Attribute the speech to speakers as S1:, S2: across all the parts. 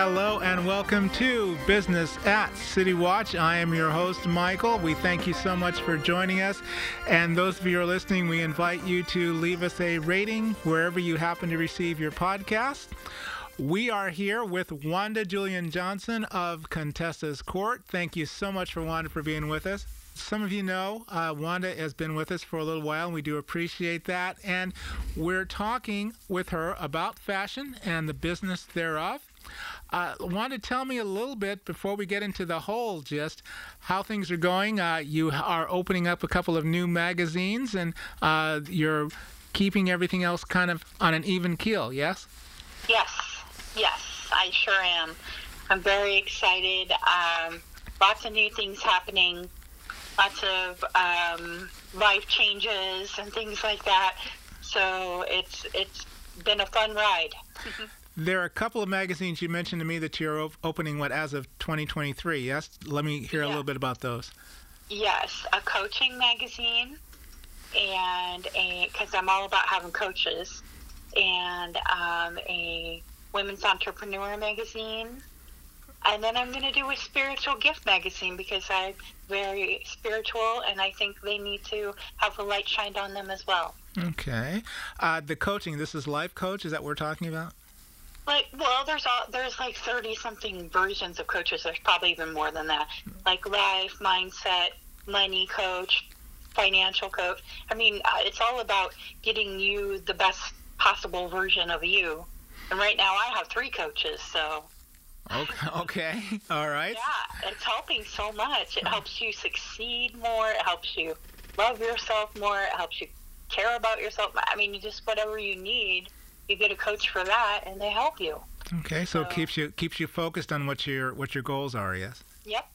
S1: Hello and welcome to Business at City Watch. I am your host, Michael. We thank you so much for joining us. And those of you who are listening, we invite you to leave us a rating wherever you happen to receive your podcast. We are here with Wanda Julian Johnson of Contessa's Court. Thank you so much for Wanda for being with us. Some of you know uh, Wanda has been with us for a little while, and we do appreciate that. And we're talking with her about fashion and the business thereof. Uh, to tell me a little bit before we get into the whole gist how things are going. Uh, you are opening up a couple of new magazines, and uh, you're keeping everything else kind of on an even keel. Yes.
S2: Yes, yes, I sure am. I'm very excited. Um, lots of new things happening. Lots of um, life changes and things like that. So it's it's been a fun ride.
S1: There are a couple of magazines you mentioned to me that you're op- opening what as of 2023. Yes, let me hear a little bit about those.
S2: Yes, a coaching magazine, and a because I'm all about having coaches, and um, a women's entrepreneur magazine, and then I'm going to do a spiritual gift magazine because I'm very spiritual, and I think they need to have the light shined on them as well.
S1: Okay, uh, the coaching. This is life coach. Is that what we're talking about?
S2: Like, well, there's all, there's like thirty something versions of coaches. There's probably even more than that. Like life, mindset, money coach, financial coach. I mean, uh, it's all about getting you the best possible version of you. And right now, I have three coaches, so
S1: Okay. Okay. All right.
S2: yeah, it's helping so much. It helps you succeed more. It helps you love yourself more. It helps you care about yourself. I mean, just whatever you need, you get a coach for that, and they help you.
S1: Okay. So it keeps you keeps you focused on what your what your goals are. Yes.
S2: Yep.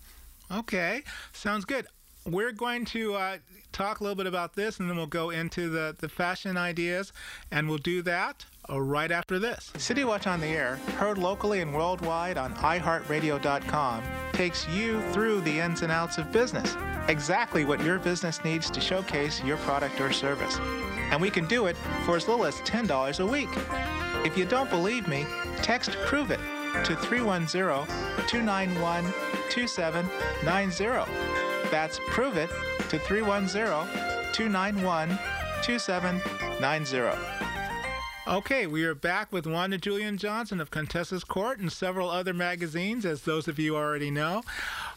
S1: Okay. Sounds good. We're going to uh, talk a little bit about this, and then we'll go into the the fashion ideas, and we'll do that uh, right after this. City Watch on the Air, heard locally and worldwide on iHeartRadio.com, takes you through the ins and outs of business. Exactly what your business needs to showcase your product or service. And we can do it for as little as $10 a week. If you don't believe me, text Prove It to 310 291 2790. That's Prove It to 310 291 2790. Okay, we are back with Wanda Julian Johnson of Contessa's Court and several other magazines, as those of you already know.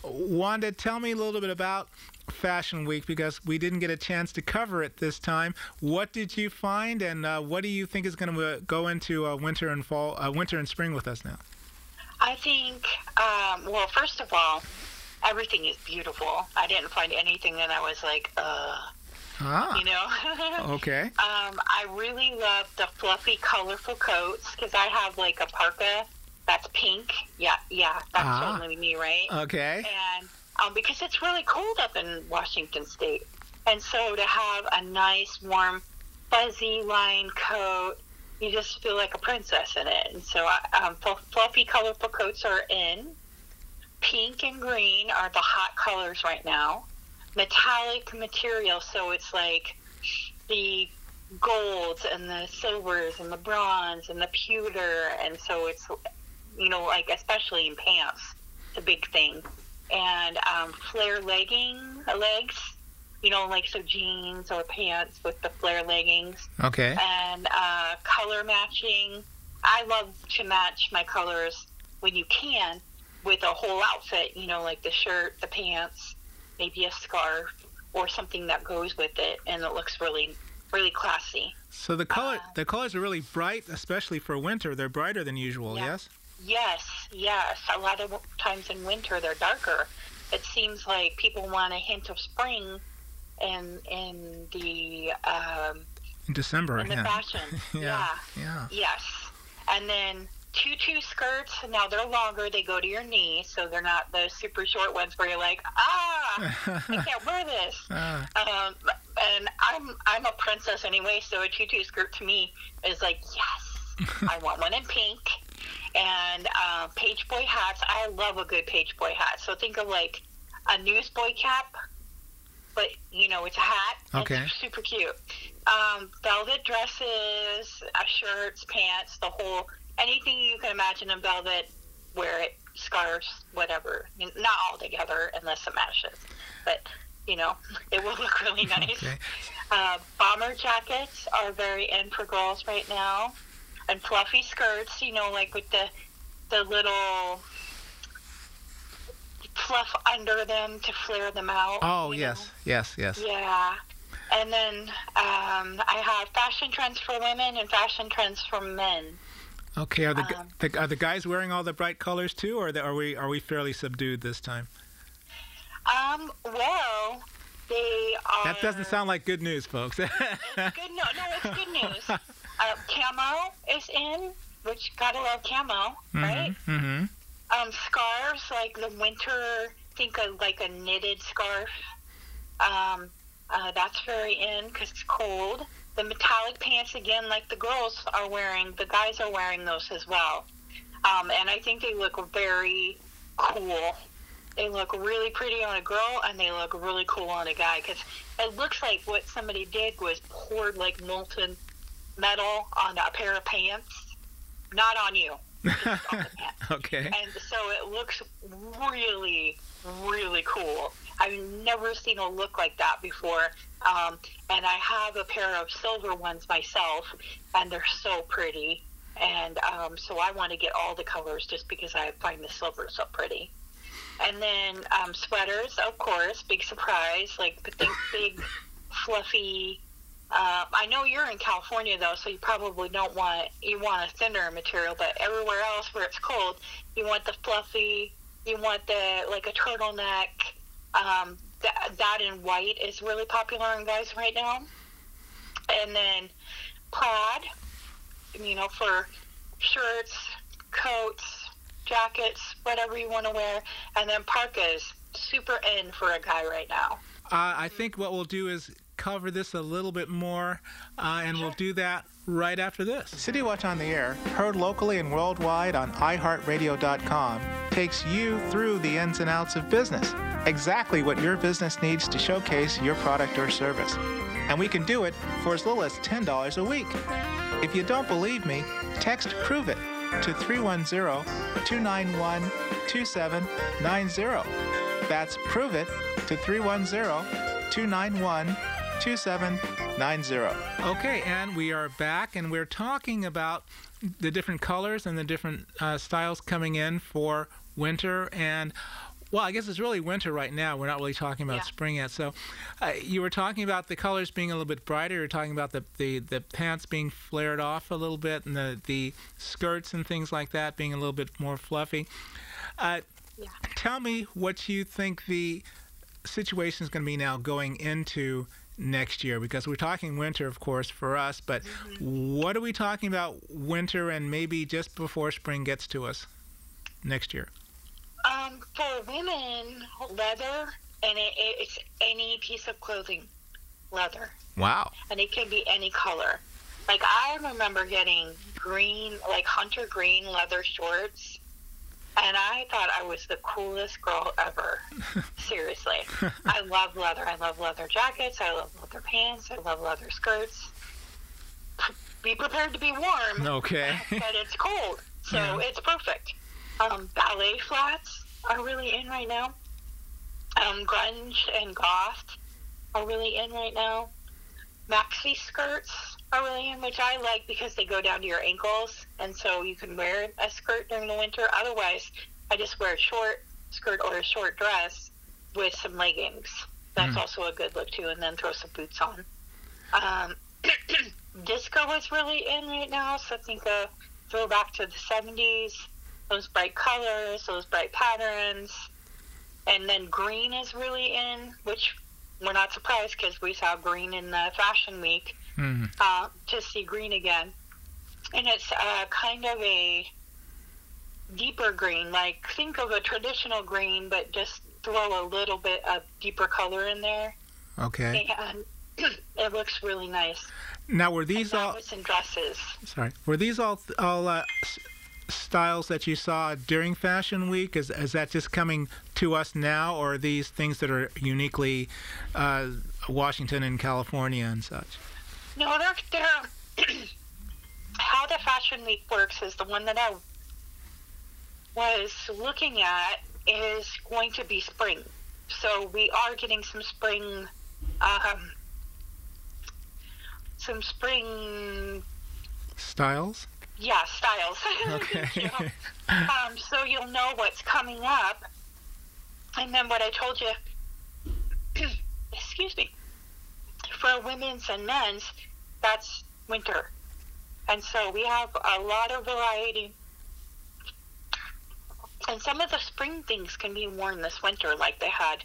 S1: Wanda, tell me a little bit about Fashion Week because we didn't get a chance to cover it this time. What did you find, and uh, what do you think is going to go into uh, winter and fall, uh, winter and spring with us now?
S2: I think, um, well, first of all, everything is beautiful. I didn't find anything that I was like, uh,
S1: Ah,
S2: you know.
S1: okay.
S2: um, I really love the fluffy, colorful coats because I have like a parka that's pink. Yeah, yeah, that's
S1: Ah.
S2: totally me, right?
S1: Okay.
S2: and um, because it's really cold up in Washington State, and so to have a nice, warm, fuzzy line coat, you just feel like a princess in it. And so, um, fl- fluffy, colorful coats are in. Pink and green are the hot colors right now. Metallic material, so it's like the golds and the silvers and the bronze and the pewter, and so it's you know like especially in pants, the big thing and um, flare legging legs. You know, like so jeans or pants with the flare leggings
S1: Okay.
S2: and uh, color matching. I love to match my colors when you can with a whole outfit. You know, like the shirt, the pants, maybe a scarf or something that goes with it, and it looks really, really classy.
S1: So the color,
S2: Uh,
S1: the colors are really bright, especially for winter. They're brighter than usual.
S2: Yeah.
S1: Yes.
S2: Yes, yes. A lot of times in winter they're darker. It seems like people want a hint of spring in in the um,
S1: In December.
S2: in the
S1: yeah.
S2: fashion.
S1: yeah. Yeah.
S2: Yes. And then tutu skirts. Now they're longer. They go to your knee, so they're not the super short ones where you're like, ah, I can't wear this.
S1: Ah,
S2: Um, and I'm I'm a princess anyway, so a tutu skirt to me is like yes, I want one in pink. And uh, page boy hats, I love a good page boy hat. So think of like a newsboy cap, but you know it's a hat.
S1: Okay.
S2: It's super cute. Um, velvet dresses, uh, shirts, pants, the whole anything you can imagine in velvet wear it, scarves, whatever. Not all together unless it matches, but you know, it will look really nice. Okay. Uh, bomber jackets are very in for girls right now, and fluffy skirts. You know, like with the the little fluff under them to flare them out.
S1: Oh yes, know? yes, yes.
S2: Yeah. And then um, I have fashion trends for women and fashion trends for men.
S1: Okay, are the, um, the, are the guys wearing all the bright colors too, or are we are we fairly subdued this time?
S2: Um, well, they.
S1: That doesn't sound like good news, folks.
S2: it's good. No, no, it's good news. Uh, camo is in, which gotta love camo, mm-hmm, right? Mm-hmm. Um, scarves like the winter. Think of like a knitted scarf. Um, uh, that's very in because it's cold. The metallic pants again, like the girls are wearing, the guys are wearing those as well. Um, and I think they look very cool they look really pretty on a girl and they look really cool on a guy because it looks like what somebody did was poured like molten metal on a pair of pants, not on you.
S1: on okay.
S2: And so it looks really, really cool. I've never seen a look like that before. Um, and I have a pair of silver ones myself, and they're so pretty. And um, so I want to get all the colors just because I find the silver so pretty. And then um, sweaters, of course, big surprise, like big, big fluffy. Uh, I know you're in California though, so you probably don't want you want a thinner material. But everywhere else where it's cold, you want the fluffy. You want the like a turtleneck. Um, that, that in white is really popular in guys right now. And then plaid, you know, for shirts, coats, jackets, whatever you want to wear, and then parkas, super in for a guy right now.
S1: Uh, I think what we'll do is cover this a little bit more, uh, and sure. we'll do that right after this. City Watch on the Air, heard locally and worldwide on iHeartRadio.com, takes you through the ins and outs of business, exactly what your business needs to showcase your product or service. And we can do it for as little as $10 a week. If you don't believe me, text Prove It to 310 291 2790. That's Prove It to 310 291 2790. Okay, and we are back and we're talking about the different colors and the different uh, styles coming in for winter and well, I guess it's really winter right now. We're not really talking about yeah. spring yet. So, uh, you were talking about the colors being a little bit brighter. You're talking about the, the, the pants being flared off a little bit, and the the skirts and things like that being a little bit more fluffy. Uh, yeah. Tell me what you think the situation is going to be now going into next year because we're talking winter of course for us but mm-hmm. what are we talking about winter and maybe just before spring gets to us next year
S2: um, for women, leather, and it, it's any piece of clothing, leather.
S1: Wow.
S2: And it can be any color. Like I remember getting green, like hunter green leather shorts, and I thought I was the coolest girl ever. Seriously, I love leather. I love leather jackets. I love leather pants. I love leather skirts. Be prepared to be warm.
S1: Okay.
S2: but it's cold, so yeah. it's perfect. Um, ballet flats are really in right now. Um, grunge and goth are really in right now. Maxi skirts are really in, which I like because they go down to your ankles, and so you can wear a skirt during the winter. Otherwise, I just wear a short skirt or a short dress with some leggings. That's mm. also a good look too, and then throw some boots on. Um, disco is really in right now, so I think a throwback to the 70s those bright colors, those bright patterns. And then green is really in, which we're not surprised because we saw green in the fashion week. Mm-hmm. Uh, to see green again. And it's uh, kind of a deeper green. Like, think of a traditional green, but just throw a little bit of deeper color in there.
S1: Okay.
S2: And it looks really nice.
S1: Now, were these all.
S2: in dresses.
S1: Sorry. Were these all, all uh, styles that you saw during Fashion Week? Is, is that just coming to us now, or are these things that are uniquely uh, Washington and California and such?
S2: No, they're, they're how the Fashion Week works is the one that I was looking at is going to be spring. So we are getting some spring, um, some spring
S1: styles.
S2: Yeah, styles.
S1: Okay.
S2: you know? um, so you'll know what's coming up. And then what I told you, excuse me, for women's and men's, that's winter. And so we have a lot of variety. And some of the spring things can be worn this winter, like they had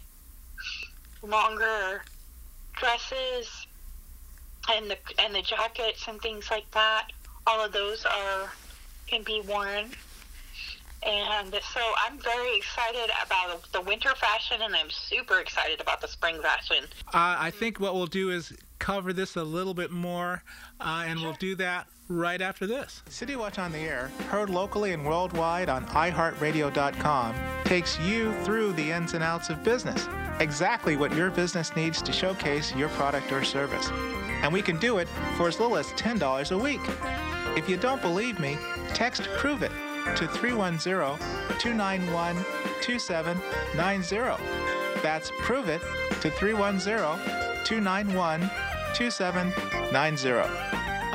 S2: longer dresses and the and the jackets and things like that. All of those are can be worn. And so I'm very excited about the winter fashion, and I'm super excited about the spring fashion.
S1: Uh, I think what we'll do is cover this a little bit more, uh, and we'll do that right after this. City Watch on the Air, heard locally and worldwide on iHeartRadio.com, takes you through the ins and outs of business, exactly what your business needs to showcase your product or service. And we can do it for as little as $10 a week. If you don't believe me, text Prove It to 310 291 2790. That's Prove It to 310 291 2790.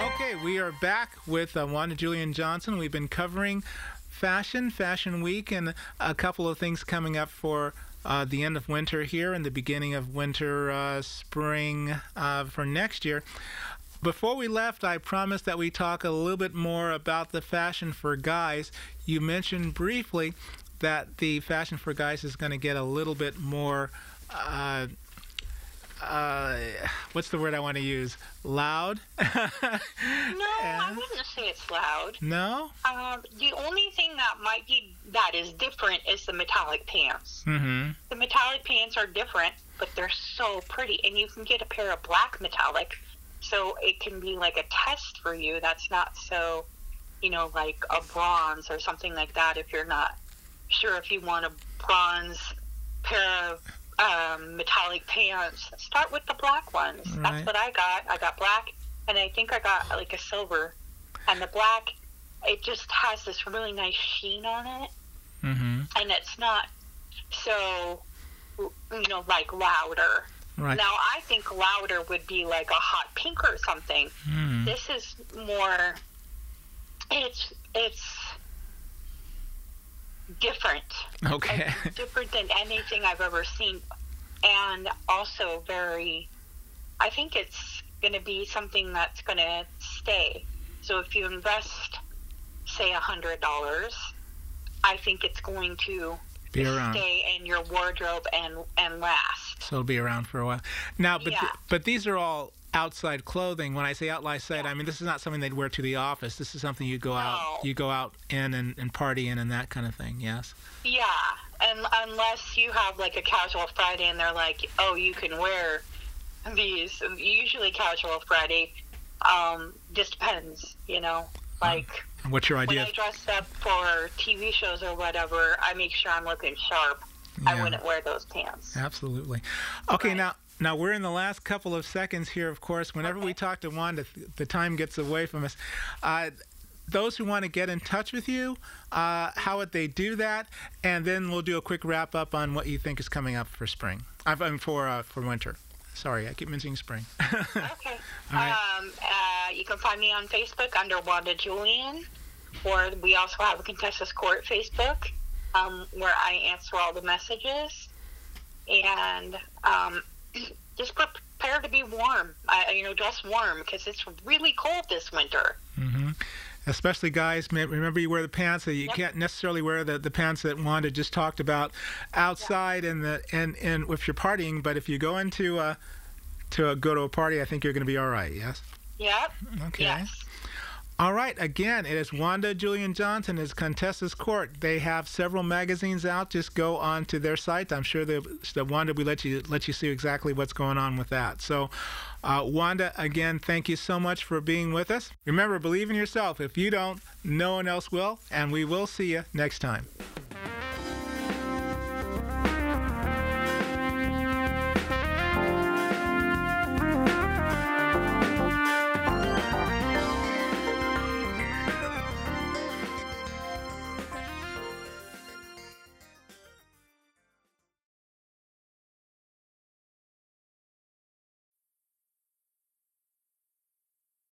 S1: Okay, we are back with uh, Wanda Julian Johnson. We've been covering fashion, Fashion Week, and a couple of things coming up for uh, the end of winter here and the beginning of winter, uh, spring uh, for next year. Before we left, I promised that we talk a little bit more about the fashion for guys. You mentioned briefly that the fashion for guys is going to get a little bit more. Uh, uh, what's the word I want to use? Loud?
S2: no, I wouldn't say it's loud.
S1: No?
S2: Um, the only thing that might be that is different is the metallic pants.
S1: Mm-hmm.
S2: The metallic pants are different, but they're so pretty. And you can get a pair of black metallic, so it can be like a test for you. That's not so, you know, like a bronze or something like that if you're not sure if you want a bronze pair of um, metallic pants. Start with the black ones.
S1: Right.
S2: That's what I got. I got black, and I think I got like a silver. And the black, it just has this really nice sheen on it,
S1: Mm-hmm.
S2: and it's not so, you know, like louder.
S1: Right.
S2: Now I think louder would be like a hot pink or something.
S1: Mm.
S2: This is more. It's it's different
S1: Okay.
S2: it's different than anything I've ever seen, and also very. I think it's going to be something that's going to stay. So if you invest, say, a hundred dollars, I think it's going to
S1: Be around.
S2: stay in your wardrobe and and last.
S1: So it'll be around for a while. Now, but th- but these are all outside clothing. When I say outside, I mean this is not something they'd wear to the office. This is something you go out you go out in and, and party in and that kind of thing. Yes.
S2: Yeah, and unless you have like a casual Friday and they're like, oh, you can wear these. Usually, casual Friday um, just depends, you know. Like
S1: What's your
S2: when
S1: idea?
S2: I dress up for TV shows or whatever, I make sure I'm looking sharp. I
S1: Yeah.
S2: wouldn't wear those pants.
S1: Absolutely. Okay,
S2: Right.
S1: now now we're in the last couple of seconds here. Of course, whenever we talk to Wanda, the time gets away from us. Uh, those who want to get in touch with you, uh, how would they do that? And then we'll do a quick wrap up on what you think is coming up for spring. I mean, for uh, for winter. Sorry, I keep mentioning spring.
S2: Okay.
S1: Right.
S2: Um, uh, you can find me on Facebook under Wanda Julian, or we also have a Contessa's Court Facebook um, where I answer all the messages. And um, just prepare to be warm. I, you know, dress warm because it's really cold this winter.
S1: hmm Especially guys, remember you wear the pants. that You
S2: Yep.
S1: can't necessarily wear the, the pants that Wanda just talked about outside and the and and if you're partying. But if you go into uh, to a, go to a party, I think you're going to be all right. Yes.
S2: Yep.
S1: Okay.
S2: Yes.
S1: All right. Again, it is Wanda Julian Johnson. It's Contessa's Court. They have several magazines out. Just go on to their site. I'm sure that that Wanda will let you let you see exactly what's going on with that. So, uh, Wanda, again, thank you so much for being with us. Remember, believe in yourself. If you don't, no one else will. And we will see you next time.